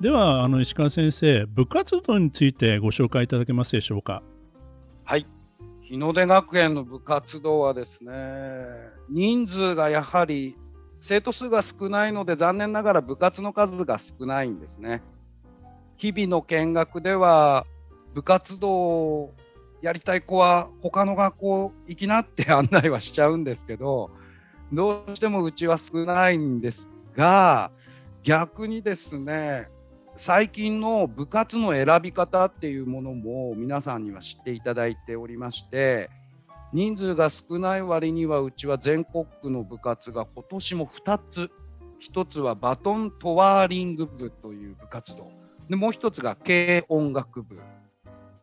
ではあの石川先生部活動についてご紹介いただけますでしょうか？はい。日の出学園の部活動はですね人数がやはり生徒数が少ないので残念ながら部活の数が少ないんですね。日々の見学では部活動をやりたい子は他の学校行きなって案内はしちゃうんですけどどうしてもうちは少ないんですが逆にですね最近の部活の選び方っていうものも皆さんには知っていただいておりまして人数が少ない割にはうちは全国区の部活が今年も2つ。1つはバトントワーリング部という部活動。でもう1つが軽音楽部。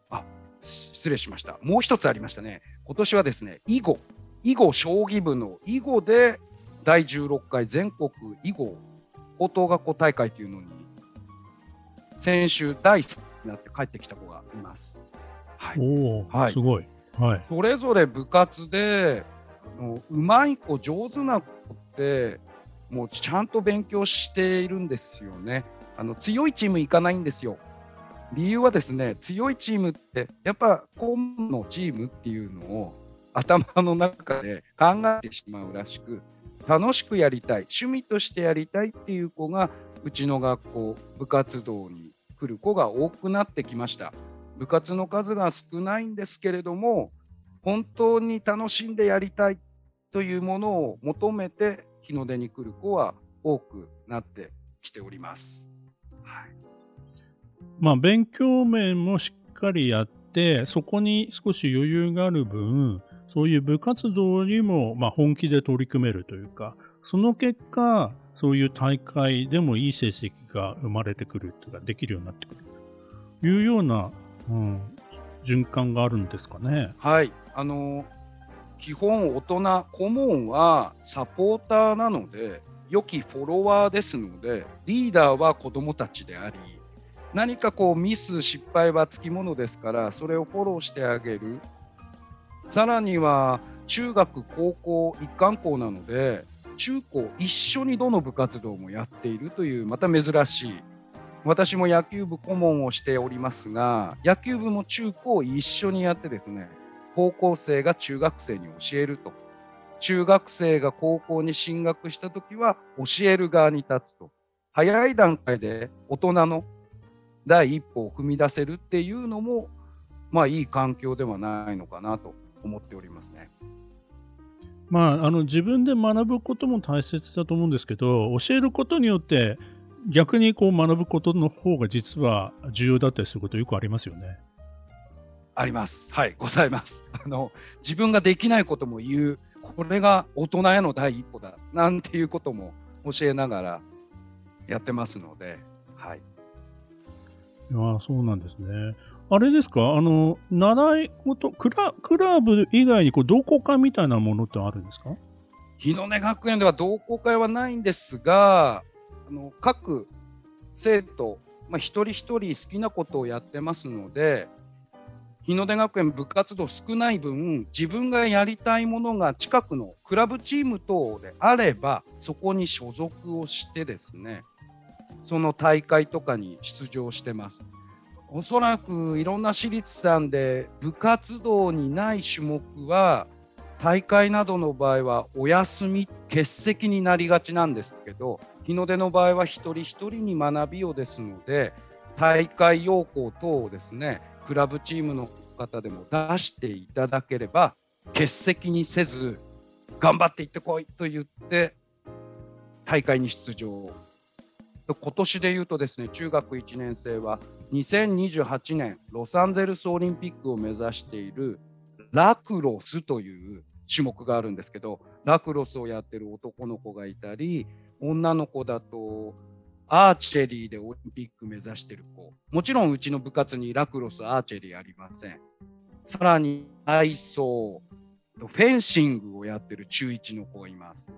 あ失礼しました。もう1つありましたね。今年はですね囲碁。囲碁将棋部の囲碁で第16回全国囲碁高等学校大会というのに先週第3になって帰ってきた子がいます。はい、おはい、すごい、はい、それぞれ部活でうまい子上手な子ってもうちゃんと勉強しているんですよね。あの強いチーム行かないんですよ。理由はですね強いチームってやっぱ今のチームっていうのを頭の中で考えてしまうらしく楽しくやりたい趣味としてやりたいっていう子がうちの学校部活動に来る子が多くなってきました部活の数が少ないんですけれども本当に楽しんでやりたいというものを求めて日の出に来る子は多くなってきております。はい、まあ勉強面もしっかりやってそこに少し余裕がある分そういう部活動にもま本気で取り組めるというかその結果そういう大会でもいい成績が生まれてくるというか、できるようになってくるというような、うん、循環があるんですかね。はい。あの、基本大人、顧問はサポーターなので、良きフォロワーですので、リーダーは子どもたちであり、何かこうミス、失敗はつきものですから、それをフォローしてあげる。さらには、中学、高校、一貫校なので、中高一緒にどの部活動もやっているというまた珍しい。私も野球部顧問をしておりますが野球部も中高一緒にやってですね高校生が中学生に教えると。中学生が高校に進学した時は教える側に立つと。早い段階で大人の第一歩を踏み出せるっていうのもまあいい環境ではないのかなと思っておりますね。まあ、あの自分で学ぶことも大切だと思うんですけど教えることによって逆にこう学ぶことの方が実は重要だったりすることよくありますよね。あります。はい、ございます。あの自分ができないことも言う、これが大人への第一歩だなんていうことも教えながらやってますので、はい。いやそうなんですね。あれですか？あの、習い事、クラクラブ以外にこう同好会みたいなものってあるんですか？日の出学園では同好会はないんですが、あの各生徒、まあ、一人一人好きなことをやってますので、日の出学園部活動少ない分、自分がやりたいものが近くのクラブチーム等であれば、そこに所属をしてですね、その大会とかに出場してます。おそらくいろんな私立さんで部活動にない種目は大会などの場合はお休み欠席になりがちなんですけど日の出の場合は一人一人に学びをですので大会要項等をですねクラブチームの方でも出していただければ欠席にせず頑張っていってこいと言って大会に出場今年で言うとですね中学1年生は2028年ロサンゼルスオリンピックを目指しているラクロスという種目があるんですけどラクロスをやってる男の子がいたり女の子だとアーチェリーでオリンピック目指してる子。もちろんうちの部活にラクロスアーチェリーありません。さらに体操フェンシングをやってる中1の子がいます。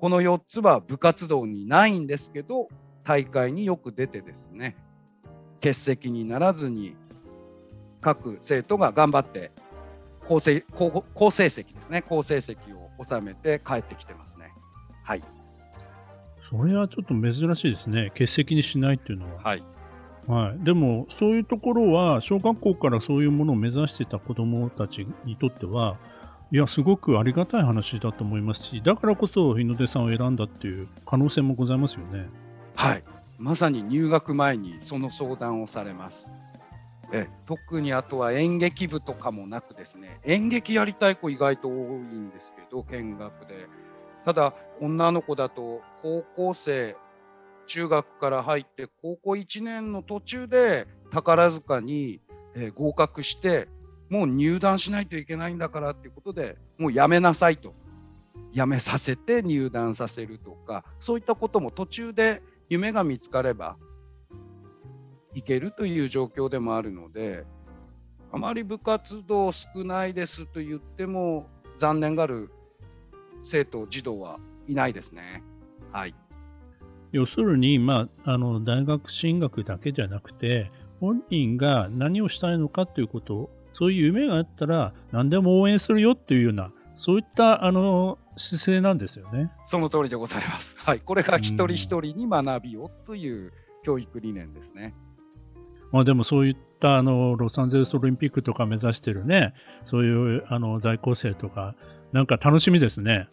この4つは部活動にないんですけど大会によく出てですね欠席にならずに各生徒が頑張って好成好好成績ですね好成績を収めて帰ってきてますね。はい。それはちょっと珍しいですね。欠席にしないっていうのは。はい。はい、でもそういうところは小学校からそういうものを目指してた子どもたちにとってはいやすごくありがたい話だと思いますしだからこそ日の出さんを選んだっていう可能性もございますよね。はい。まさに入学前にその相談をされます。え特にあとは演劇部とかもなくですね。演劇やりたい子意外と多いんですけど見学で。ただ女の子だと高校生中学から入って高校1年の途中で宝塚に、えー合格してもう入団しないといけないんだからっていうことでもうやめなさいと。やめさせて入団させるとかそういったことも途中で夢が見つかればいけるという状況でもあるのであまり部活動少ないですと言っても残念がる生徒児童はいないですね。はい要するに、まあ、あの大学進学だけじゃなくて本人が何をしたいのかということそういう夢があったら何でも応援するよっていうようなそういったあの姿勢なんですよね。その通りでございます。はい、これが一人一人に学びをという教育理念ですね。まあでもそういったあのロサンゼルスオリンピックとか目指してるねそういうあの在校生とかなんか楽しみですね。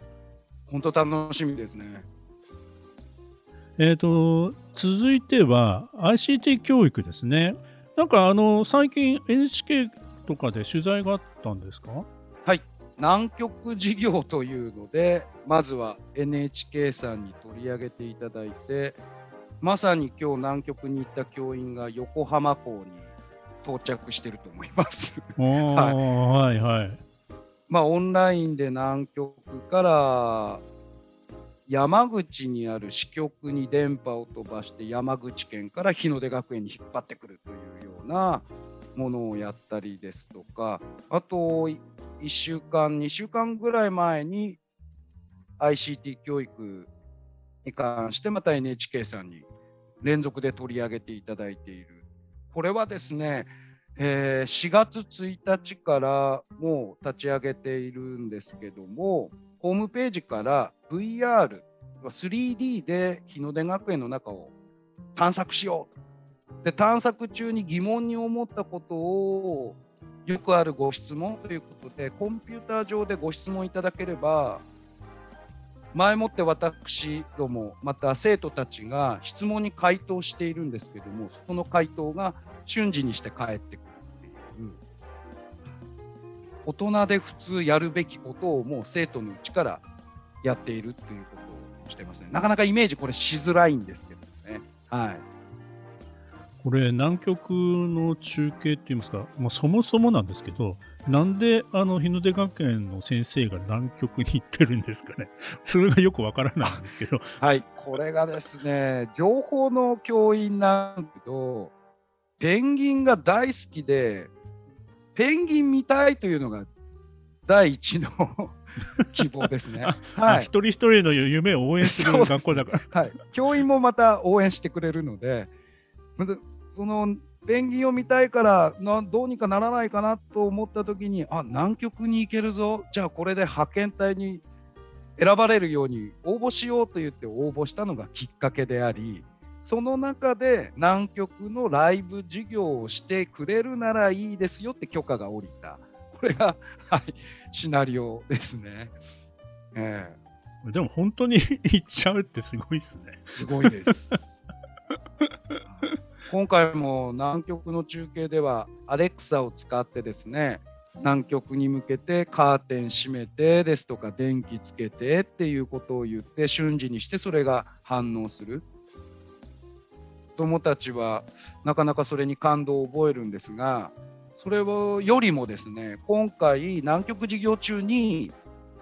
本当楽しみですね。えー、と続いては ICT 教育ですね。なんかあの最近 NHK とかで取材があったんですか？はい、南極事業というので、まずは NHK さんに取り上げていただいて、まさに今日南極に行った教員が横浜港に到着してると思います。おーはいはい。まあ、オンラインで南極から山口にある支局に電波を飛ばして山口県から日の出学園に引っ張ってくるというようなものをやったりですとかあと1週間2週間ぐらい前に ICT 教育に関してまた NHK さんに連続で取り上げていただいているこれはですねえー4月1日からもう立ち上げているんですけども、ホームページから VR、3D で日の出学園の中を探索しよう。で、探索中に疑問に思ったことを、よくあるご質問ということで、コンピューター上でご質問いただければ、前もって私ども、また生徒たちが質問に回答しているんですけども、その回答が瞬時にして返ってくるっていう。大人で普通やるべきことをもう生徒のうちからやっているっていうことをしてますね。なかなかイメージこれしづらいんですけどね。はい。これ南極の中継って言いますか、まあ、そもそもなんですけどなんであの日の出学園の先生が南極に行ってるんですかね。それがよくわからないんですけど。はい。これがですね情報の教員なんだけどペンギンが大好きでペンギン見たいというのが第一の 希望ですね。あはい。一人一人の夢を応援する学校だから。はい、教員もまた応援してくれるので、そのペンギンを見たいからなどうにかならないかなと思った時に、あ南極に行けるぞ、じゃあこれで派遣隊に選ばれるように応募しようと言って応募したのがきっかけであり、その中で南極のライブ授業をしてくれるならいいですよって許可が下りた。これが、はい、シナリオですね。ええでも本当に 行っちゃうってすごいっすねすごいです。今回も南極の中継ではアレクサを使ってですね南極に向けてカーテン閉めてですとか電気つけてっていうことを言って瞬時にしてそれが反応する。子どもたちはなかなかそれに感動を覚えるんですがそれをよりもですね今回南極授業中に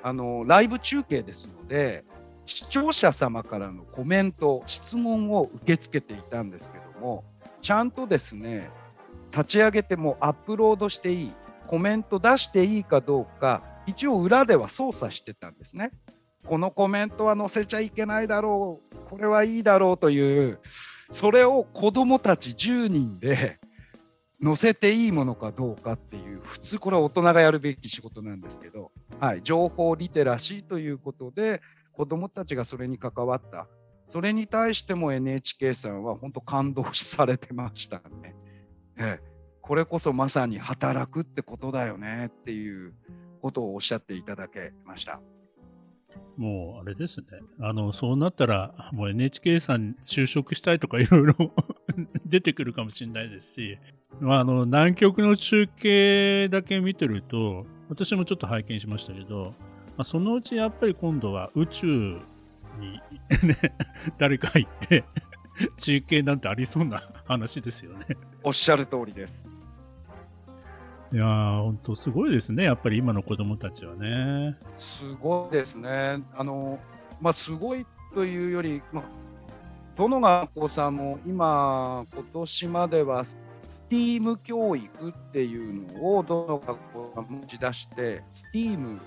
あのライブ中継ですので視聴者様からのコメント、質問を受け付けていたんですけども、ちゃんとですね、立ち上げてもアップロードしていい、コメント出していいかどうか、一応裏では操作してたんですね。このコメントは載せちゃいけないだろう、これはいいだろうという、それを子どもたち10人で載せていいものかどうかっていう、普通これは大人がやるべき仕事なんですけど、はい、情報リテラシーということで、子どもたちがそれに関わった、それに対しても NHK さんは本当感動されてましたね。ええ、これこそまさに働くってことだよねっていうことをおっしゃっていただけました。もうあれですね。あの、そうなったら、もう NHK さん就職したいとかいろいろ 出てくるかもしれないですし、まあ、あの、南極の中継だけ見てると、私もちょっと拝見しましたけど、まあ、そのうちやっぱり今度は宇宙にね、誰か行って中継なんてありそうな話ですよねおっしゃる通りです。いやー、本当すごいですね、やっぱり今の子供たちはね。すごいですね。あの、まあ、すごいというより、まあ、どの学校さんも今、今年までは STEAM 教育っていうのをどの学校が持ち出して、STEAM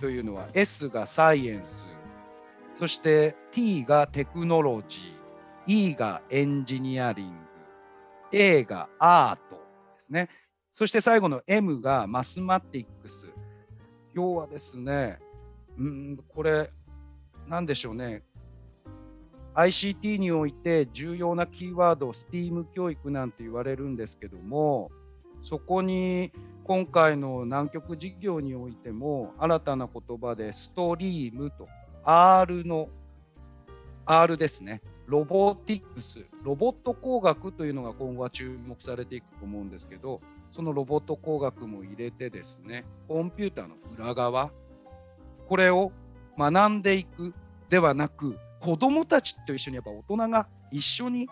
というのは S がサイエンス、そして T がテクノロジー、E がエンジニアリング、A がアートですね。そして最後の M がマスマティックス。要はですね、うん、これ、なんでしょうね。ICT において重要なキーワード、STEAM 教育なんて言われるんですけども、そこに今回の南極事業においても新たな言葉でストリームと R の R ですね。ロボティクス、ロボット工学というのが今後は注目されていくと思うんですけど、そのロボット工学も入れてですね、コンピューターの裏側、これを学んでいくではなく、子どもたちと一緒にやっぱ大人が一緒に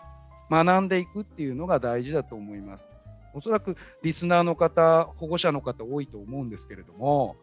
学んでいくっていうのが大事だと思います。おそらくリスナーの方、保護者の方多いと思うんですけれども、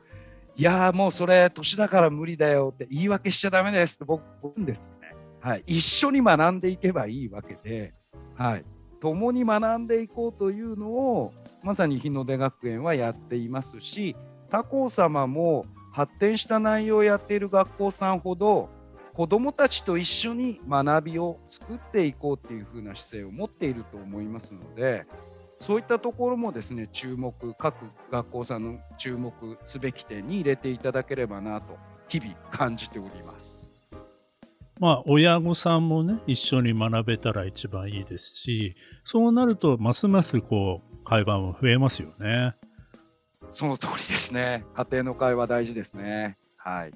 いやもうそれ年だから無理だよって言い訳しちゃだめですって僕んですね。はい、一緒に学んでいけばいいわけで、はい、共に学んでいこうというのをまさに日の出学園はやっていますし他校様も発展した内容をやっている学校さんほど子どもたちと一緒に学びを作っていこうっていう風な姿勢を持っていると思いますのでそういったところもですね注目各学校さんの注目すべき点に入れていただければなと日々感じております。まあ、親御さんもね、一緒に学べたら一番いいですし、そうなると、ますますこう、会話も増えますよね。その通りですね。家庭の会話大事ですね。はい。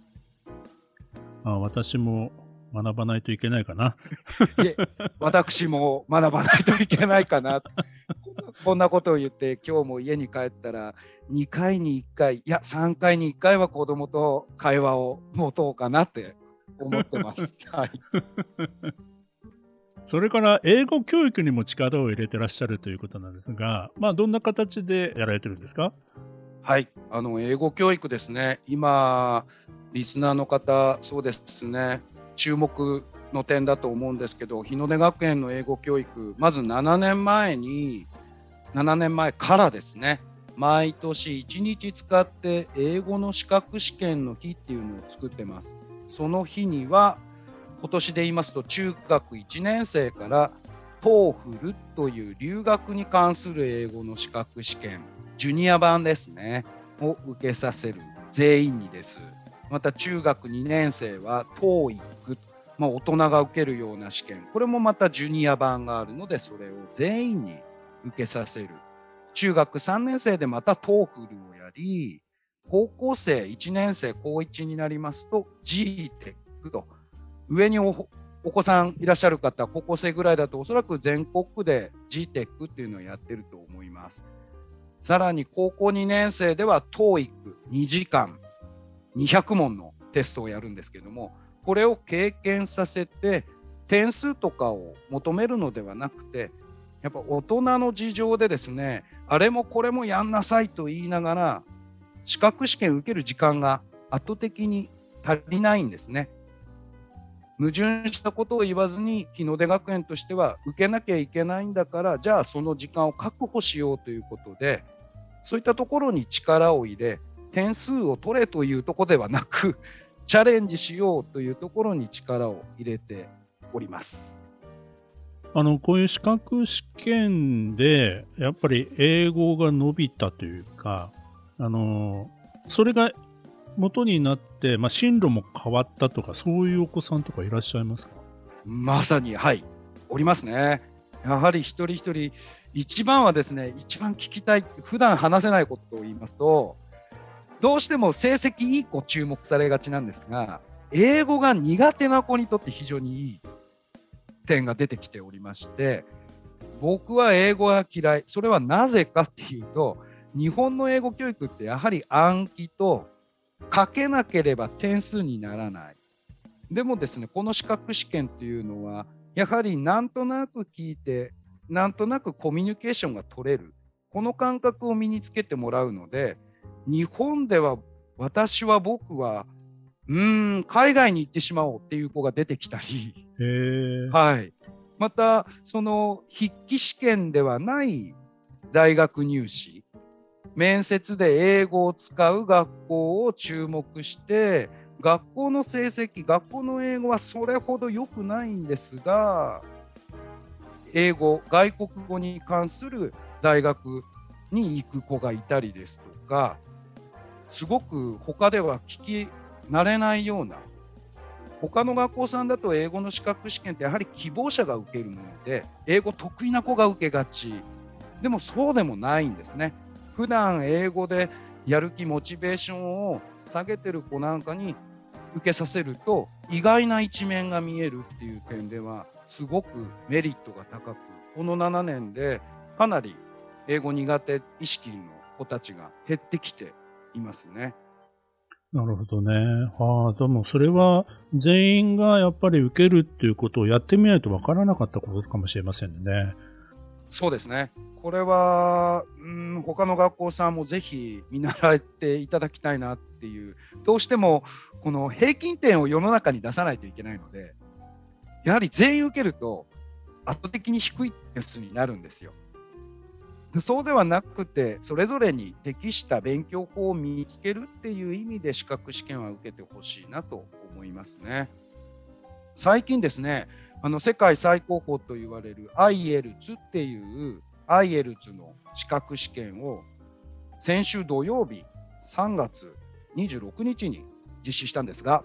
あ私も学ばないといけないかな。私も学ばないといけないかな。こんなことを言って、今日も家に帰ったら、2回に1回、いや、3回に1回は子供と会話を持とうかなって思ってます。はい。それから英語教育にも力を入れてらっしゃるということなんですが、まあ、どんな形でやられてるんですか？はい、あの英語教育ですね、今、リスナーの方、そうですね、注目の点だと思うんですけど、日の出学園の英語教育、まず7年前に、7年前からですね、毎年1日使って英語の資格試験の日っていうのを作ってます。その日には今年で言いますと中学1年生から TOEFL という留学に関する英語の資格試験ジュニア版ですねを受けさせる全員にですまた中学2年生は TOEIC まあ、大人が受けるような試験。これもまたジュニア版があるのでそれを全員に受けさせる。中学3年生でまた TOEFL をやり高校生1年生高1になりますと GTEC と。上にお子さんいらっしゃる方、高校生ぐらいだとおそらく全国区で GTEC っていうのをやってると思います。さらに高校2年生では TOEIC2 時間。200問のテストをやるんですけども、これを経験させて点数とかを求めるのではなくて、やっぱ大人の事情でですね、あれもこれもやんなさいと言いながら、資格試験受ける時間が圧倒的に足りないんですね。矛盾したことを言わずに日の出学園としては受けなきゃいけないんだからじゃあその時間を確保しようということでそういったところに力を入れ点数を取れというところではなく チャレンジしようというところに力を入れております。あのこういう資格試験でやっぱり英語が伸びたというかあのそれが元になって、まあ、進路も変わったとか、そういうお子さんとかいらっしゃいますか？まさに、はい、おりますね。やはり一人一人、一番はですね、一番聞きたい、普段話せないことを言いますと、どうしても成績いい子注目されがちなんですが、英語が苦手な子にとって非常にいい点が出てきておりまして、僕は英語が嫌い。それはなぜかっていうと、日本の英語教育ってやはり暗記と書けなければ点数にならない。でもですね、この資格試験っていうのは、やはりなんとなく聞いて、なんとなくコミュニケーションが取れる。この感覚を身につけてもらうので、日本では私は僕は、うん、海外に行ってしまおうっていう子が出てきたり、はい。また、その筆記試験ではない大学入試、面接で英語を使う学校を注目して学校の成績学校の英語はそれほど良くないんですが英語外国語に関する大学に行く子がいたりですとかすごく他では聞き慣れないような他の学校さんだと英語の資格試験ってやはり希望者が受けるもので英語得意な子が受けがちでもそうでもないんですね。普段英語でやる気モチベーションを下げてる子なんかに受けさせると意外な一面が見えるっていう点ではすごくメリットが高くこの7年でかなり英語苦手意識の子たちが減ってきていますね。なるほどね。ああ、でもそれは全員がやっぱり受けるっていうことをやってみないとわからなかったことかもしれませんね。そうですね。これは、うん、他の学校さんもぜひ見習っていただきたいなっていう、どうしてもこの平均点を世の中に出さないといけないので、やはり全員受けると圧倒的に低い点数になるんですよ。そうではなくて、それぞれに適した勉強法を身につけるっていう意味で資格試験は受けてほしいなと思いますね。最近ですね、あの世界最高峰と言われる IELTS っていう IELTS の資格試験を先週土曜日3月26日に実施したんですが、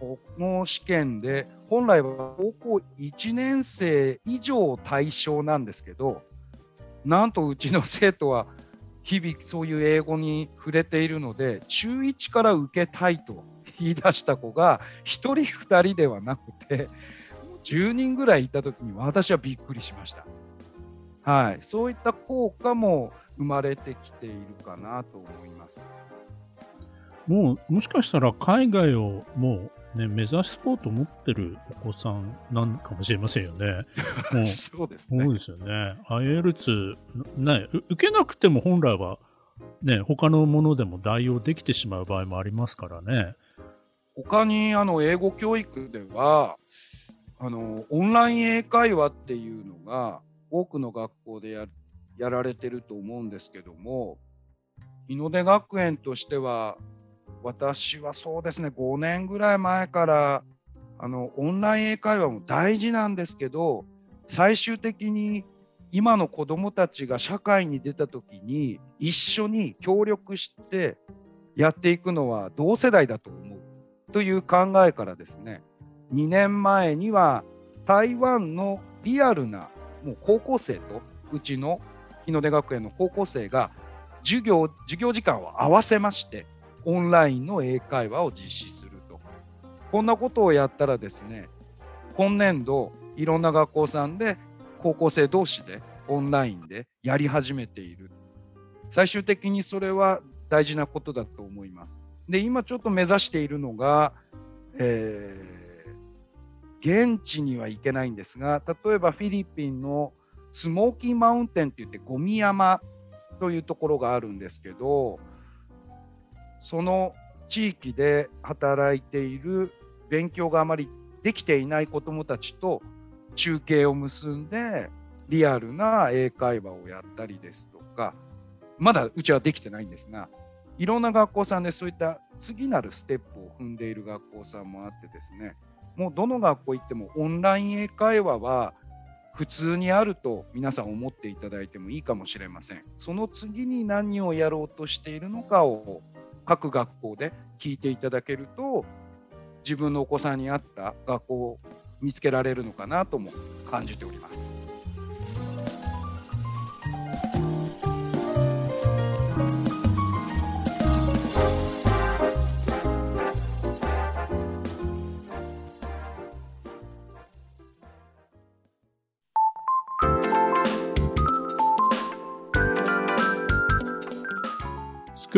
この試験で本来は高校1年生以上対象なんですけど、なんとうちの生徒は日々そういう英語に触れているので、中1から受けたいと言い出した子が1人2人ではなくて、10人ぐらいいた時に私はびっくりしました。はい、そういった効果も生まれてきているかなと思います。もうもしかしたら海外をもうね目指そうと思ってるお子さんなんかもしれませんよね。もうそうですね。そうですよね。IELTS ね受けなくても本来はね他のものでも代用できてしまう場合もありますからね。他にあの英語教育ではあのオンライン英会話っていうのが多くの学校でややられてると思うんですけども日の出学園としては私はそうですね5年ぐらい前からあのオンライン英会話も大事なんですけど最終的に今の子どもたちが社会に出た時に一緒に協力してやっていくのは同世代だと思う。という考えからですね2年前には台湾のリアルなもう高校生とうちの日の出学園の高校生が授業授業時間を合わせましてオンラインの英会話を実施すると。こんなことをやったらですね今年度いろんな学校さんで高校生同士でオンラインでやり始めている。最終的にそれは大事なことだと思います。で今ちょっと目指しているのが、えー現地には行けないんですが例えばフィリピンのスモーキーマウンテンって言ってゴミ山というところがあるんですけどその地域で働いている勉強があまりできていない子どもたちと中継を結んでリアルな英会話をやったりですとかまだうちはできてないんですがいろんな学校さんでそういった次なるステップを踏んでいる学校さんもあってですねもうどの学校行ってもオンライン英会話は普通にあると皆さん思っていただいてもいいかもしれません。その次に何をやろうとしているのかを各学校で聞いていただけると自分のお子さんに合った学校を見つけられるのかなとも感じております。